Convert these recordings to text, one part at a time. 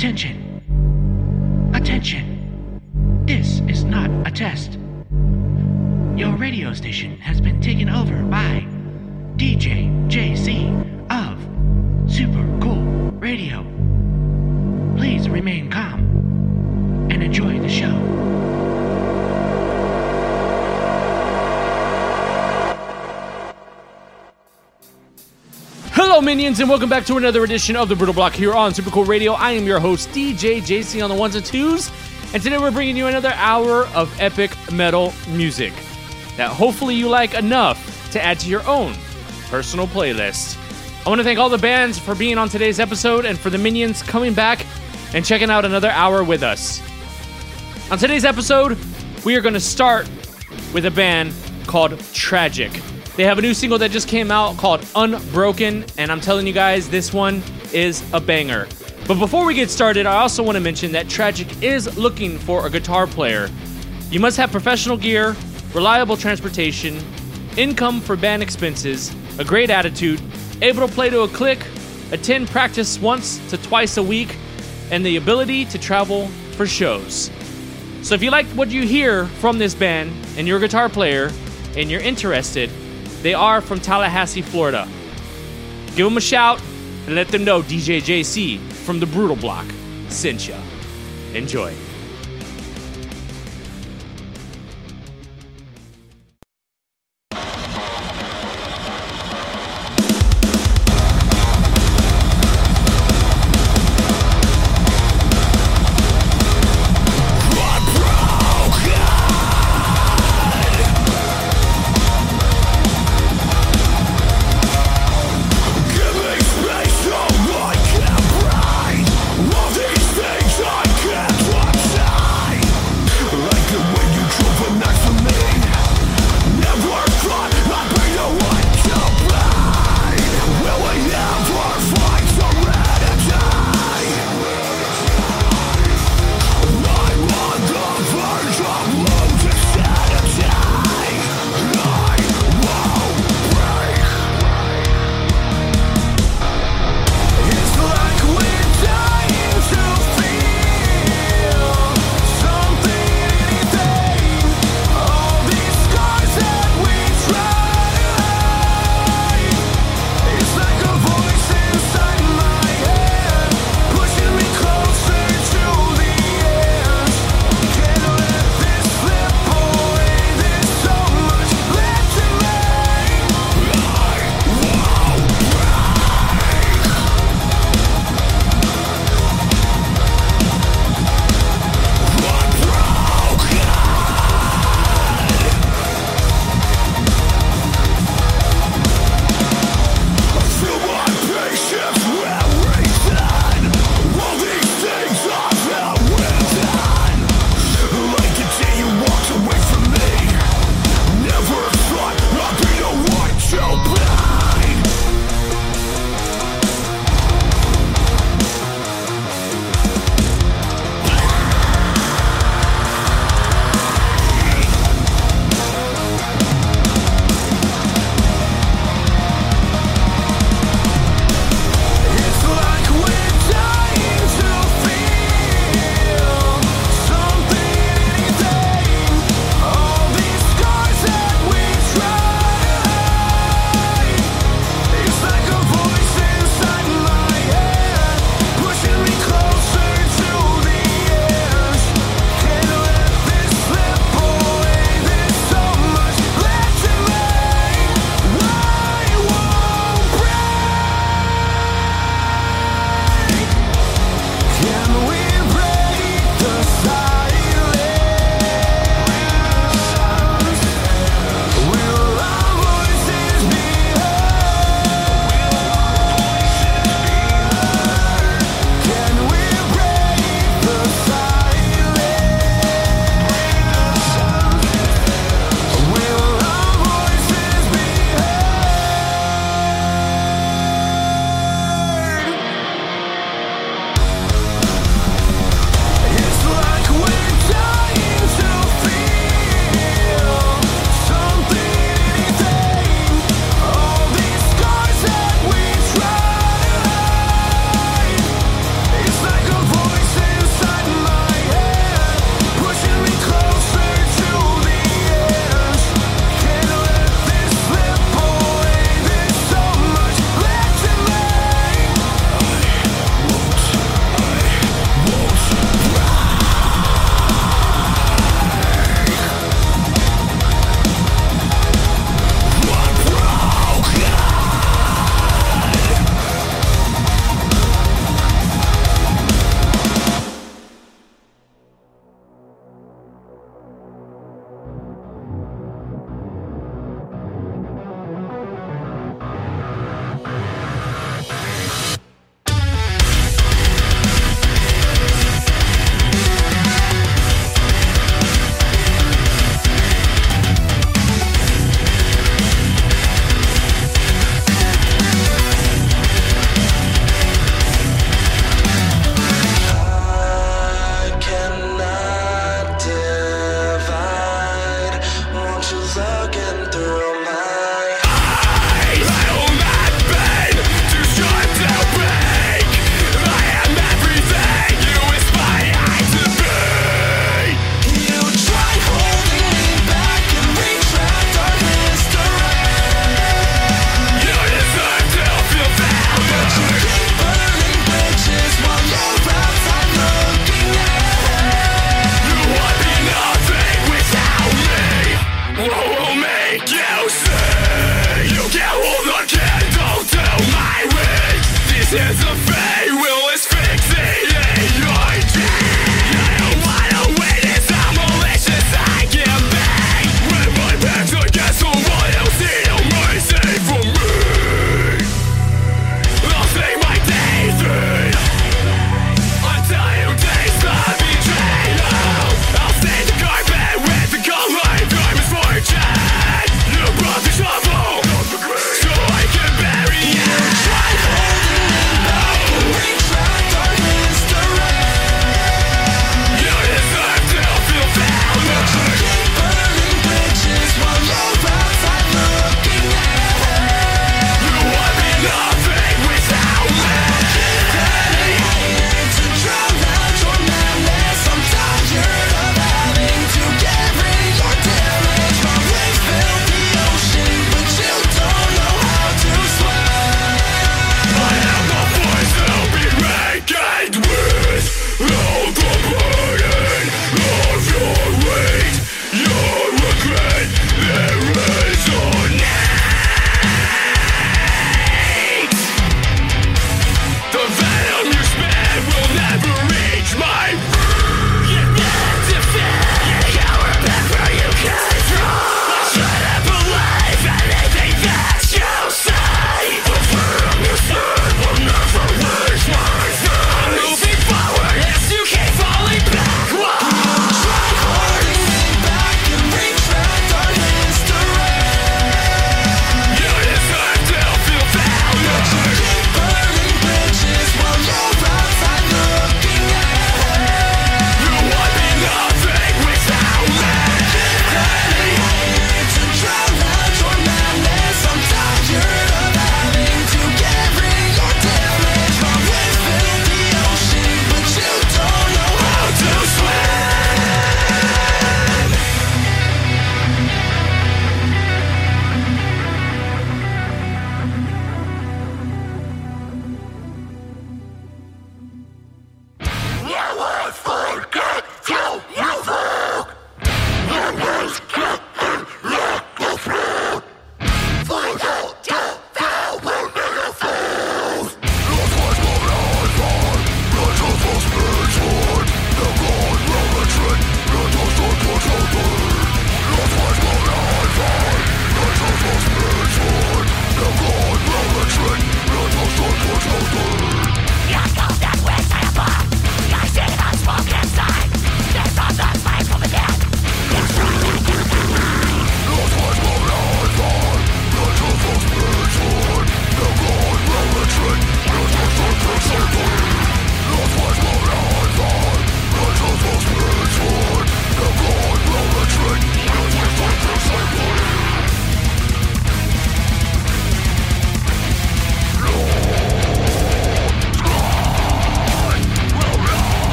Attention. Attention. This is not a test. Your radio station has been taken over by DJ JC of Super Cool Radio. Please remain calm minions, and welcome back to another edition of the Brootal Block here on Super Cool Radio. I am your host, DJ JC, on the ones and twos, and today we're bringing you another hour of epic metal music that hopefully you like enough to add to your own personal playlist. I want to thank all the bands for being on today's episode and for the minions coming back and checking out another hour with us. On today's episode, we are going to start with a band called Tragic. They have a new single that just came out called Unbroken, and I'm telling you guys, this one is a banger. But before we get started, I also want to mention that Tragic is looking for a guitar player. You must have professional gear, reliable transportation, income for band expenses, a great attitude, able to play to a click, attend practice once to twice a week, and the ability to travel for shows. So if you like what you hear from this band and you're a guitar player and you're interested, they are from Tallahassee, Florida. Give them a shout and let them know DJ JC from the Brootal Block sent ya. Enjoy.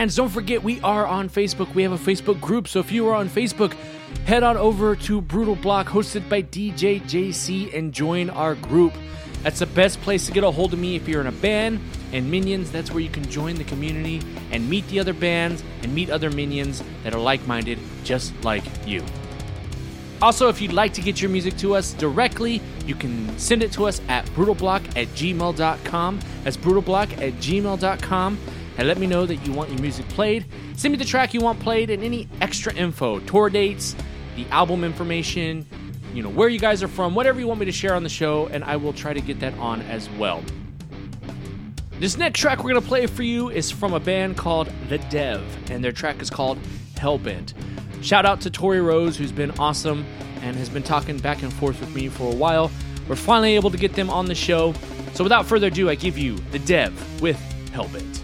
And don't forget we are on Facebook. We have a Facebook group, so if you are on Facebook, head on over to Brootal Block, hosted by DJ JC, and join our group. That's the best place to get a hold of me if you're in a band. And Minions, that's where you can join the community and meet the other bands and meet other minions that are like minded, just like you. Also, if you'd like to get your music to us directly, you can send it to us at brutalblock at gmail.com. That's brutalblock at gmail.com. And let me know that you want your music played. Send me the track you want played and any extra info, tour dates, the album information, you know, where you guys are from, whatever you want me to share on the show, and I will try to get that on as well. This next track we're going to play for you is from a band called The Dev, and their track is called Hellbent. Shout out to Tori Rose, who's been awesome and has been talking back and forth with me for a while. We're finally able to get them on the show. So without further ado, I give you The Dev with Hellbent.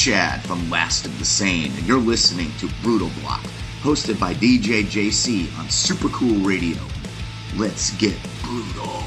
Chad from Last of the Sane, and you're listening to Brootal Block, hosted by DJ JC on Super Cool Radio. Let's get brutal.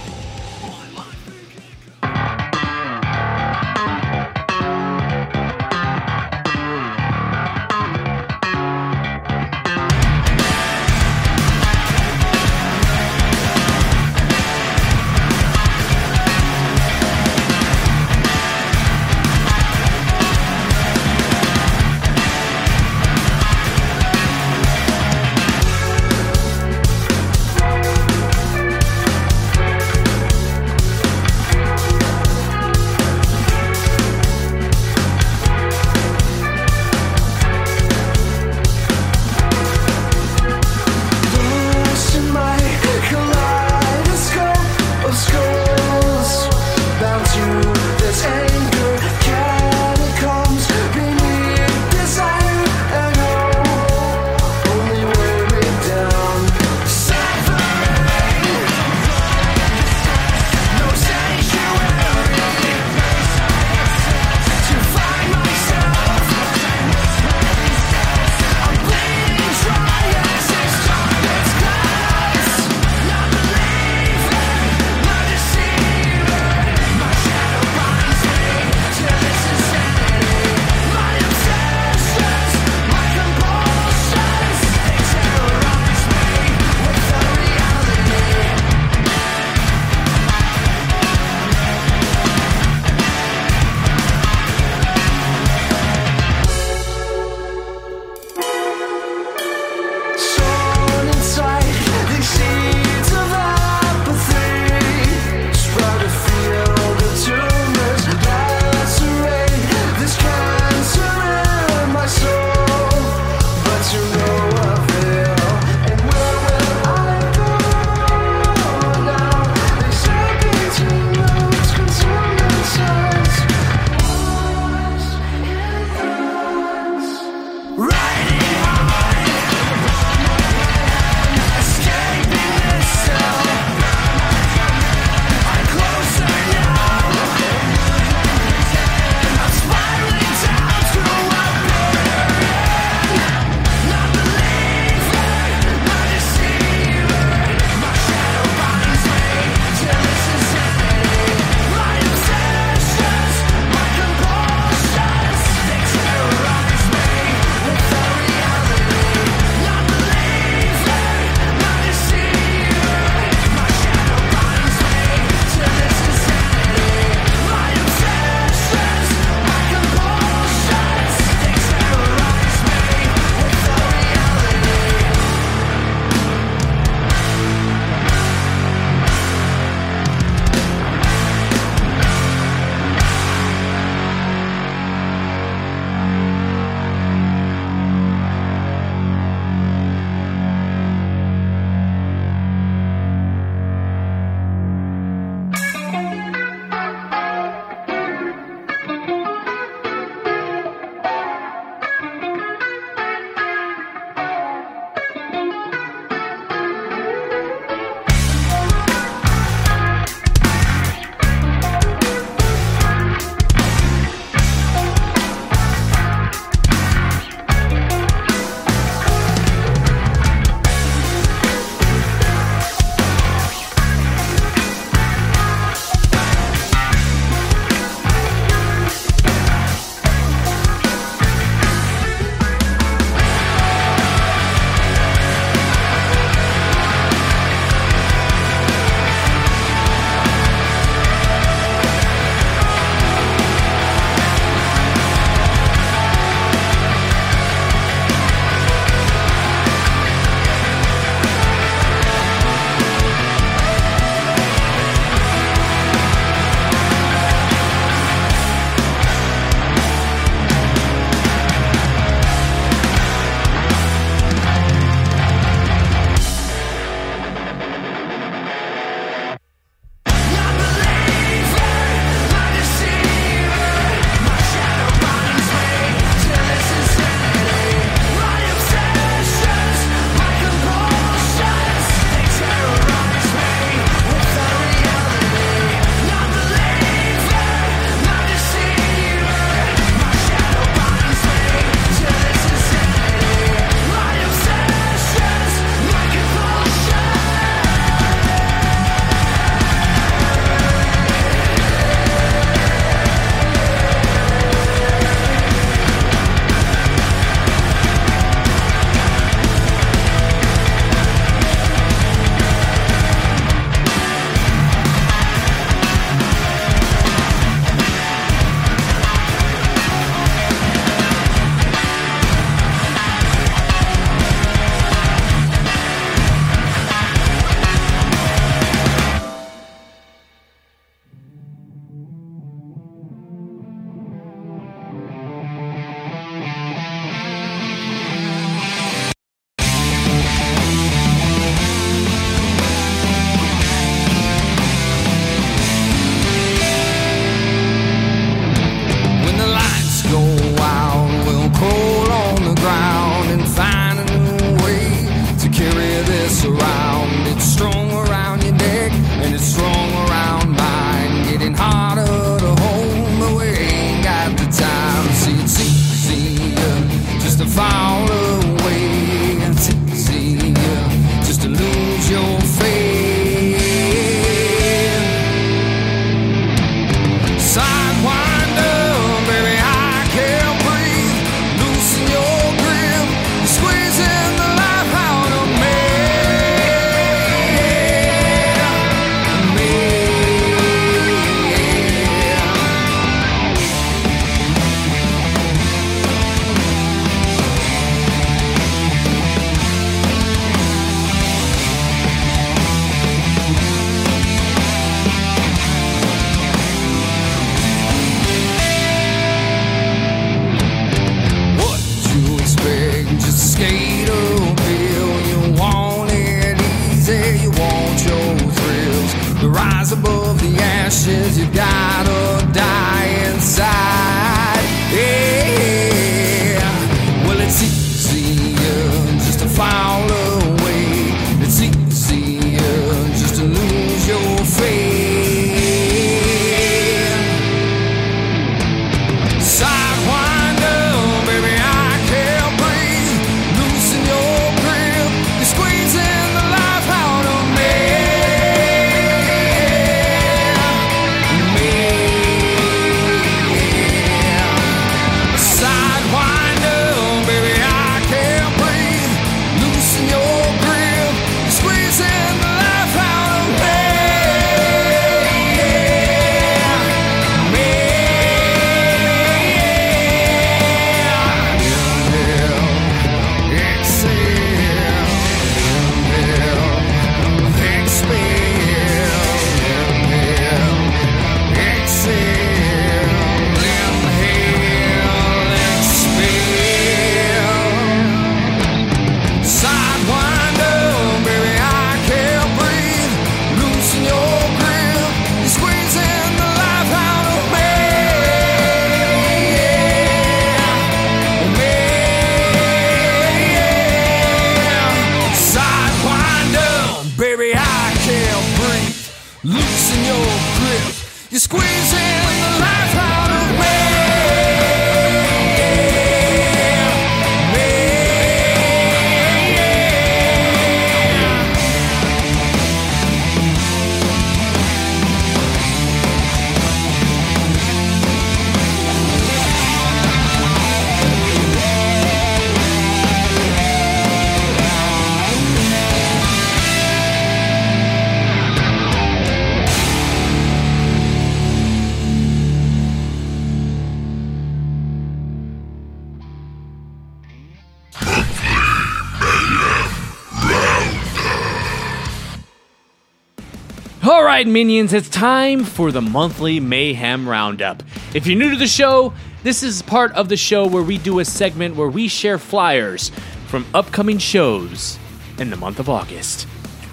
Right, minions, it's time for the monthly Mayhem Roundup. If you're new to the show, this is part of the show where we do a segment where we share flyers from upcoming shows in the month of August.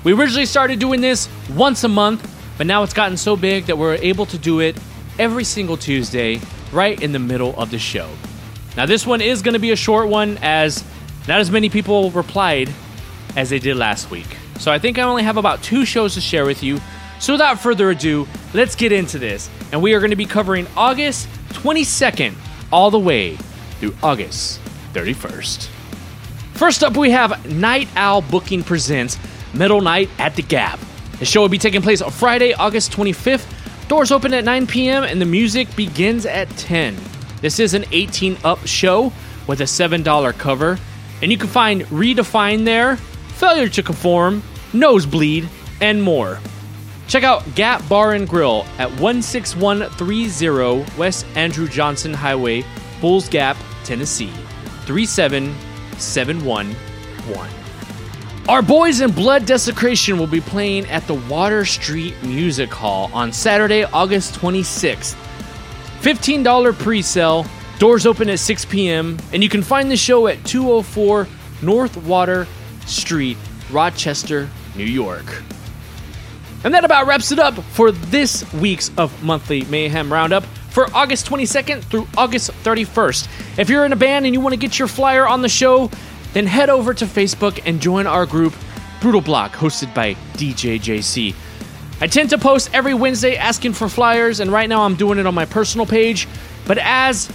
We originally started doing this once a month, but now it's gotten so big that we're able to do it every single Tuesday, right in the middle of the show. Now, this one is going to be a short one, as not as many people replied as they did last week. So I think I only have about two shows to share with you. So without further ado, let's get into this. And we are going to be covering August 22nd all the way through August 31st. First up, we have Night Owl Booking Presents Metal Night at the Gap. The show will be taking place on Friday, August 25th. Doors open at 9 p.m. and the music begins at 10. This is an 18 up show with a $7 cover, and you can find Redefine there, Failure to Conform, Nosebleed, and more. Check out Gap Bar and Grill at 16130 West Andrew Johnson Highway, Bulls Gap, Tennessee 37711. Our Boys in Blood Desecration will be playing at the Water Street Music Hall on Saturday, August 26th. $15 pre sale, doors open at 6 p.m., and you can find the show at 204 North Water Street, Rochester, New York. And that about wraps it up for this week's of Monthly Mayhem Roundup for August 22nd through August 31st. If you're in a band and you want to get your flyer on the show, then head over to Facebook and join our group, Brootal Block, hosted by DJ JC. I tend to post every Wednesday asking for flyers, and right now I'm doing it on my personal page. But as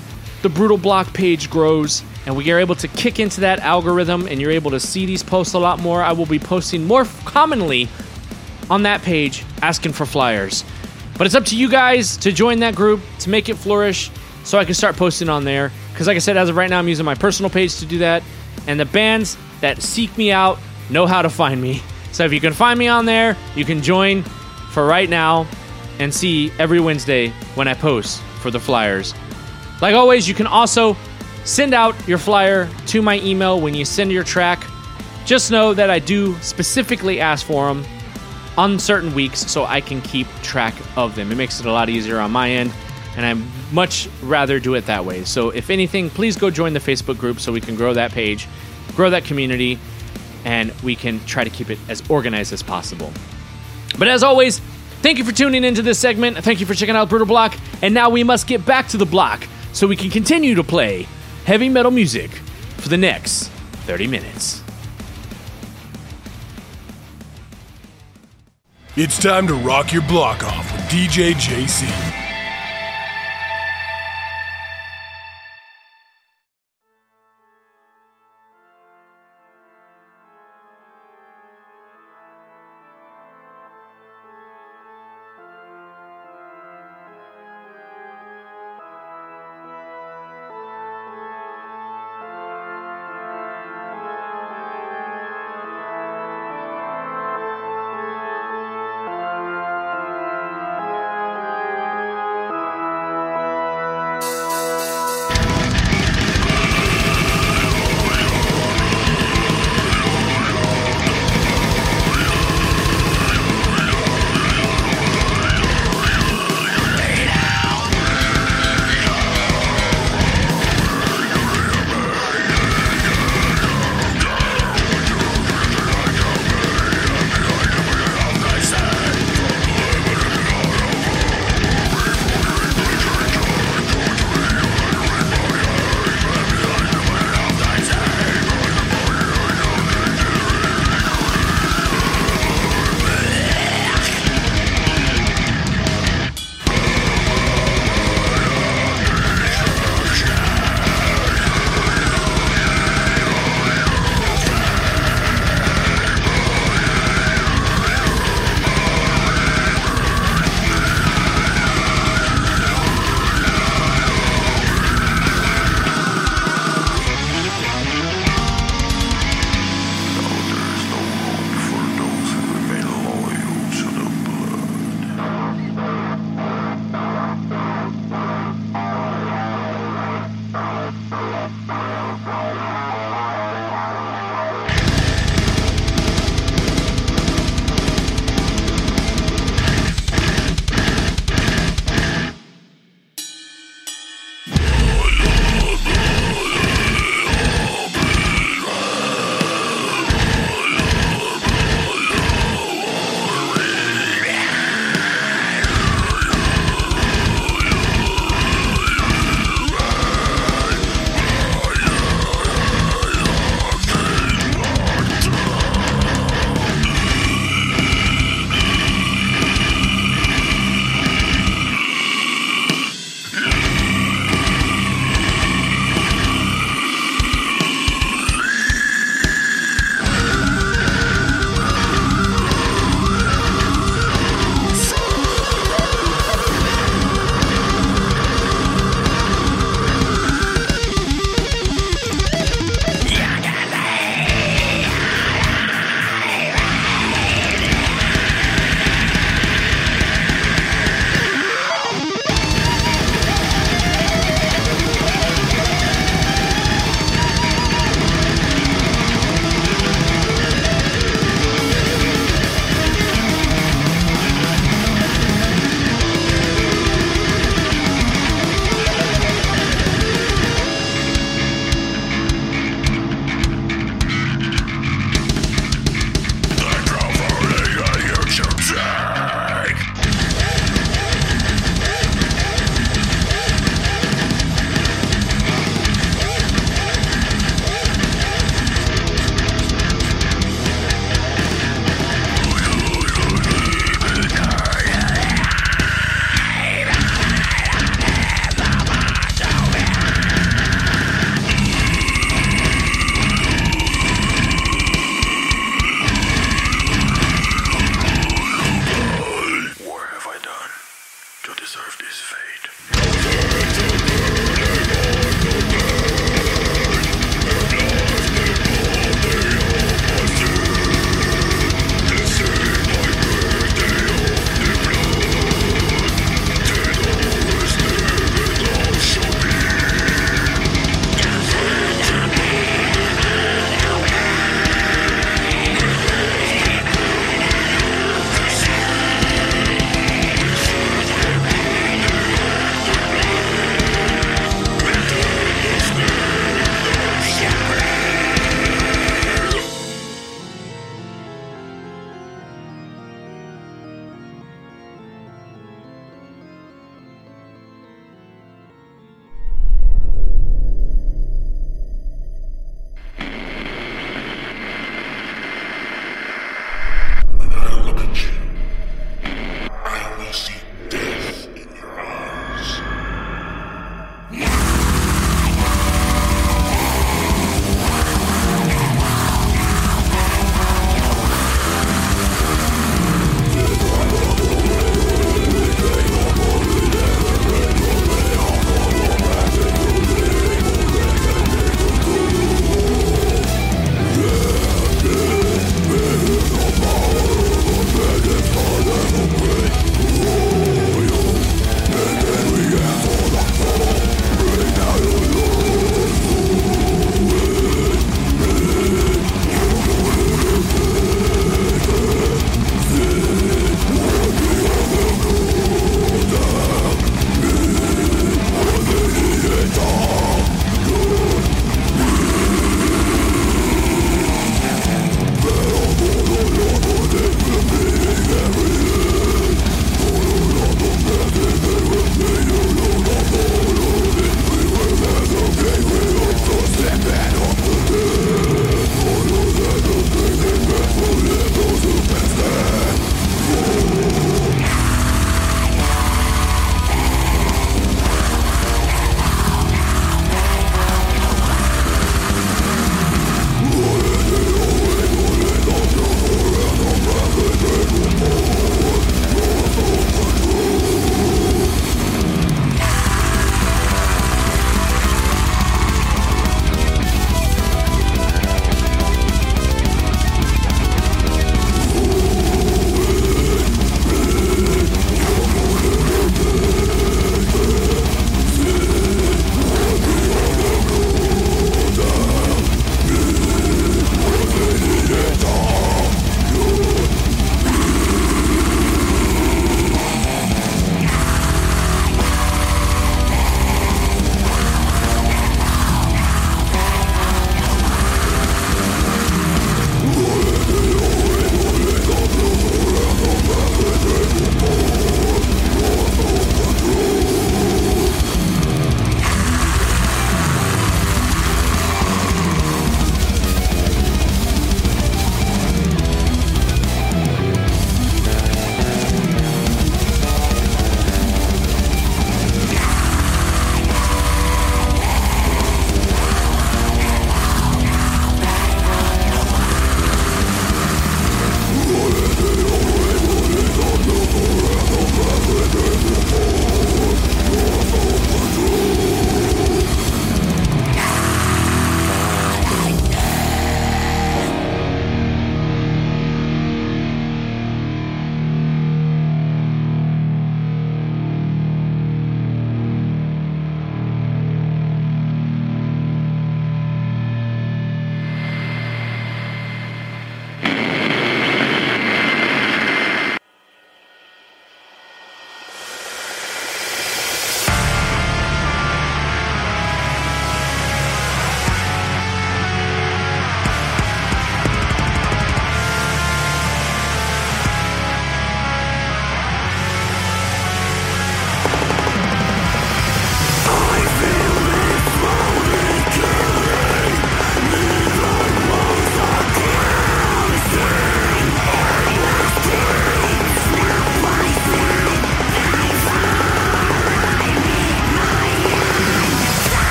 the Brootal Block page grows and we are able to kick into that algorithm and you're able to see these posts a lot more, I will be posting more commonly on that page asking for flyers. But it's up to you guys to join that group to make it flourish so I can start posting on there. Because, like I said, as of right now, I'm using my personal page to do that. And the bands that seek me out know how to find me. So if you can find me on there, you can join for right now and see every Wednesday when I post for the flyers. Like always, you can also send out your flyer to my email when you send your track. Just know that I do specifically ask for them on certain weeks so I can keep track of them. It makes it a lot easier on my end, and I much rather do it that way. So, if anything, please go join the Facebook group so we can grow that page, grow that community, and we can try to keep it as organized as possible. But as always, thank you for tuning into this segment. Thank you for checking out Brootal Block. And now we must get back to the block so we can continue to play heavy metal music for the next 30 minutes. It's time to rock your block off with DJ JC.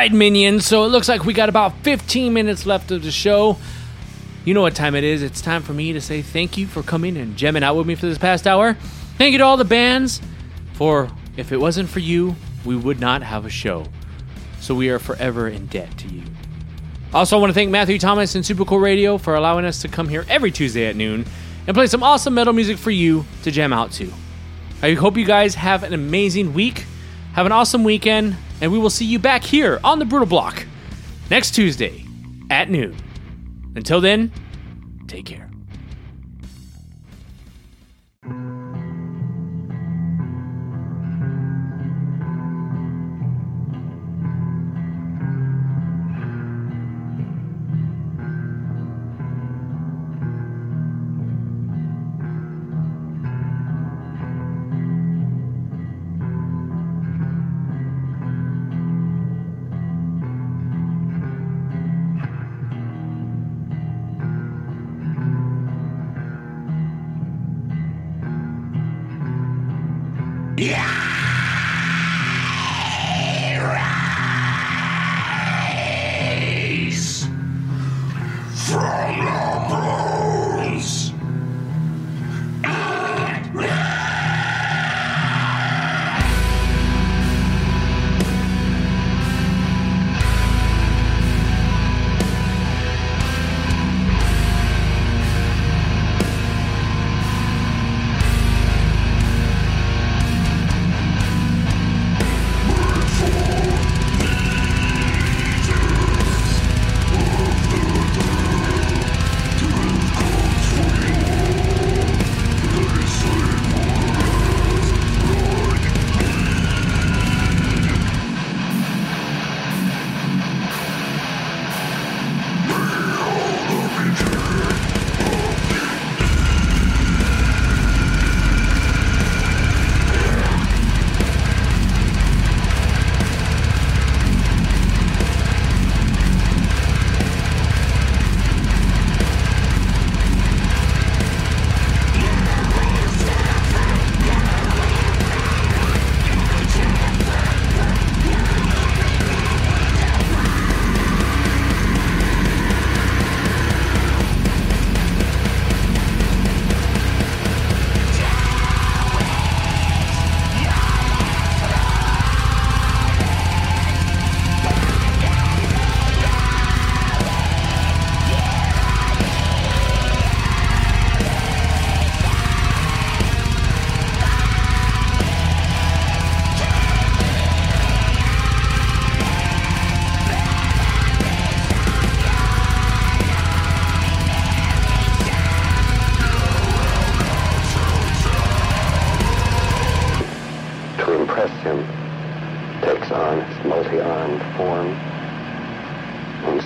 Right, minions. So it looks like we got about 15 minutes left of the show. You know what time it is. It's time for me to say thank you for coming and jamming out with me for this past hour. Thank you to all the bands for if it wasn't for you, we would not have a show. So we are forever in debt to you. Also, I want to thank Matthew Thomas and Super Cool Radio for allowing us to come here every Tuesday at noon and play some awesome metal music for you to jam out to. I hope you guys have an amazing week. Have an awesome weekend, and we will see you back here on the Brootal Block next Tuesday at noon. Until then, take care.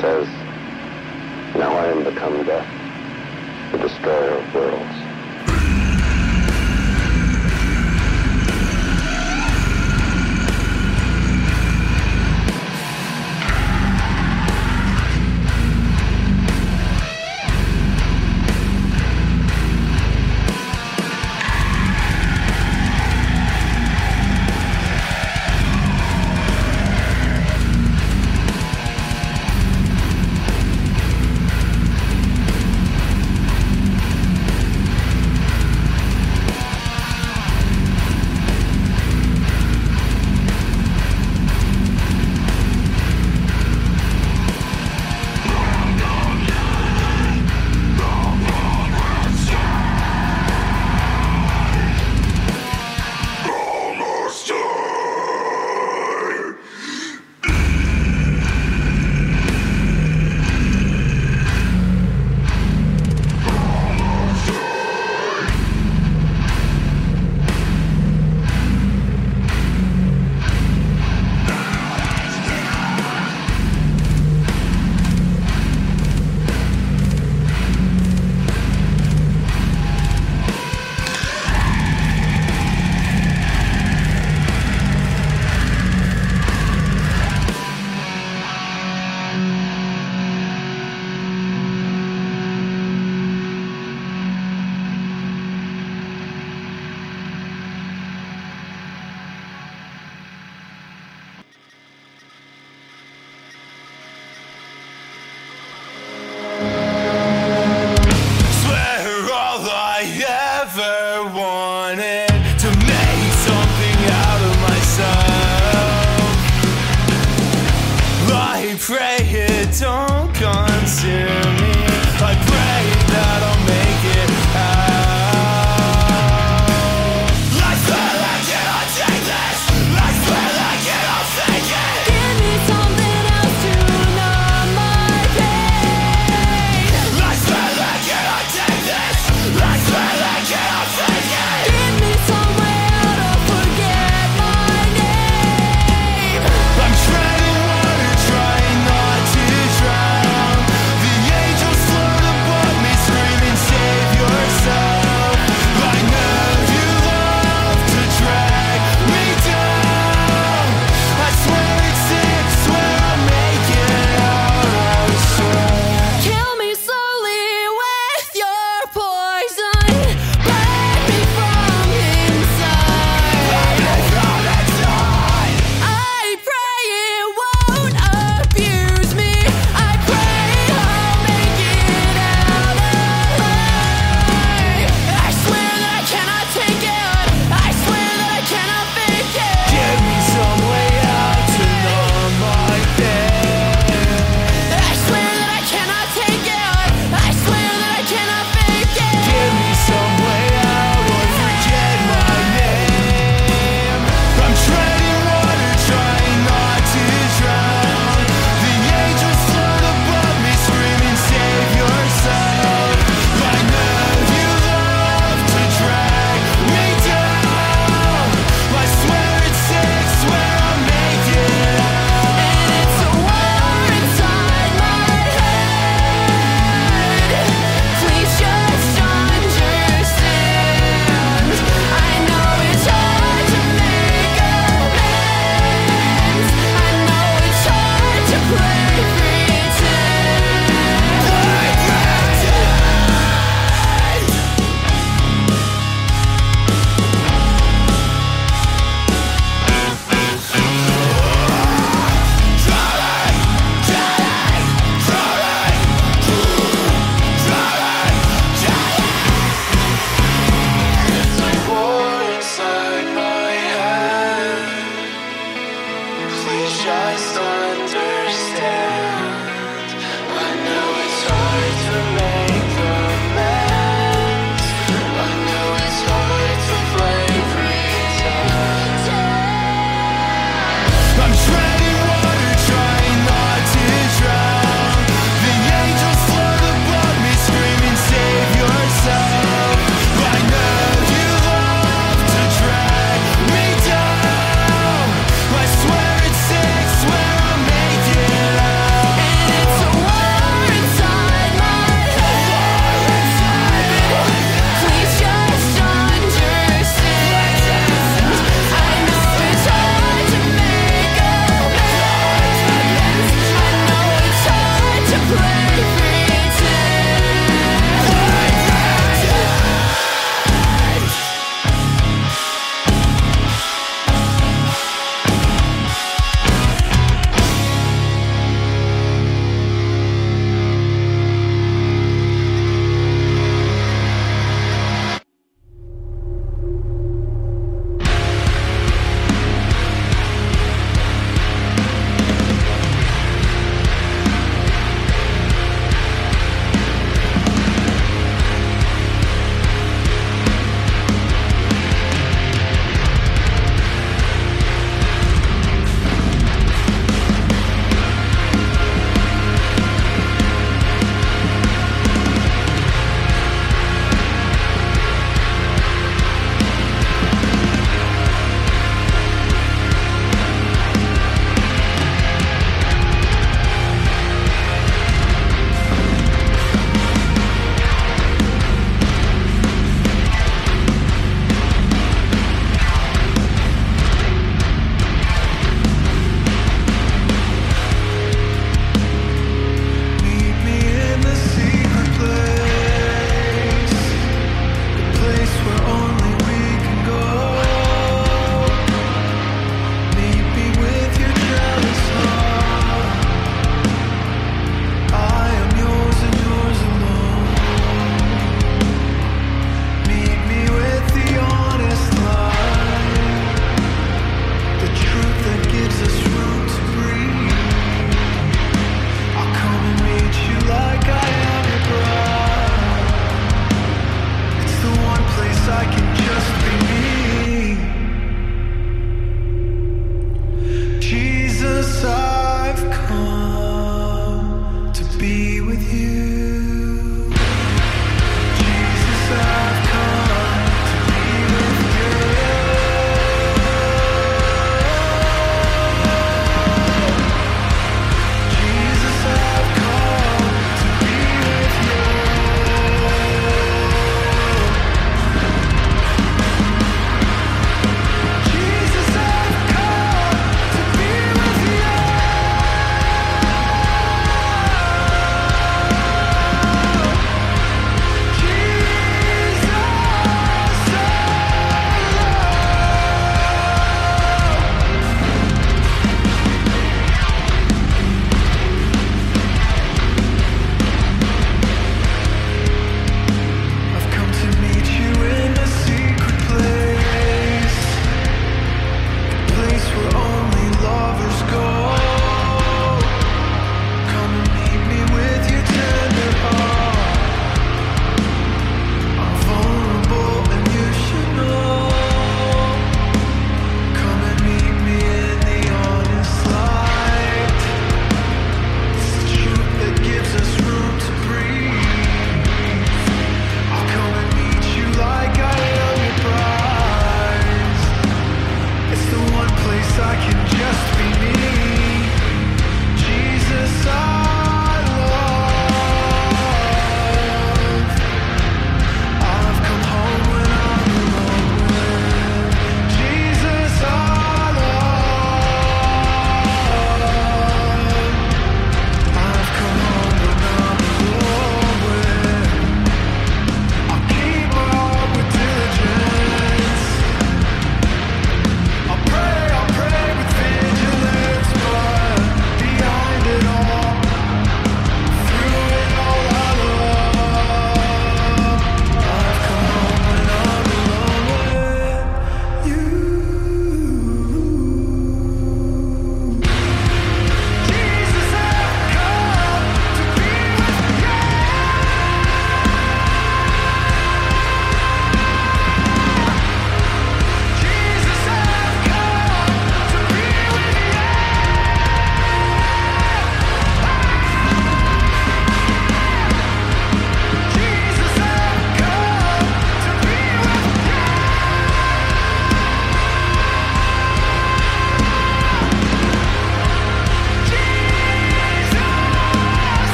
Says, Now I am become death, the destroyer of worlds.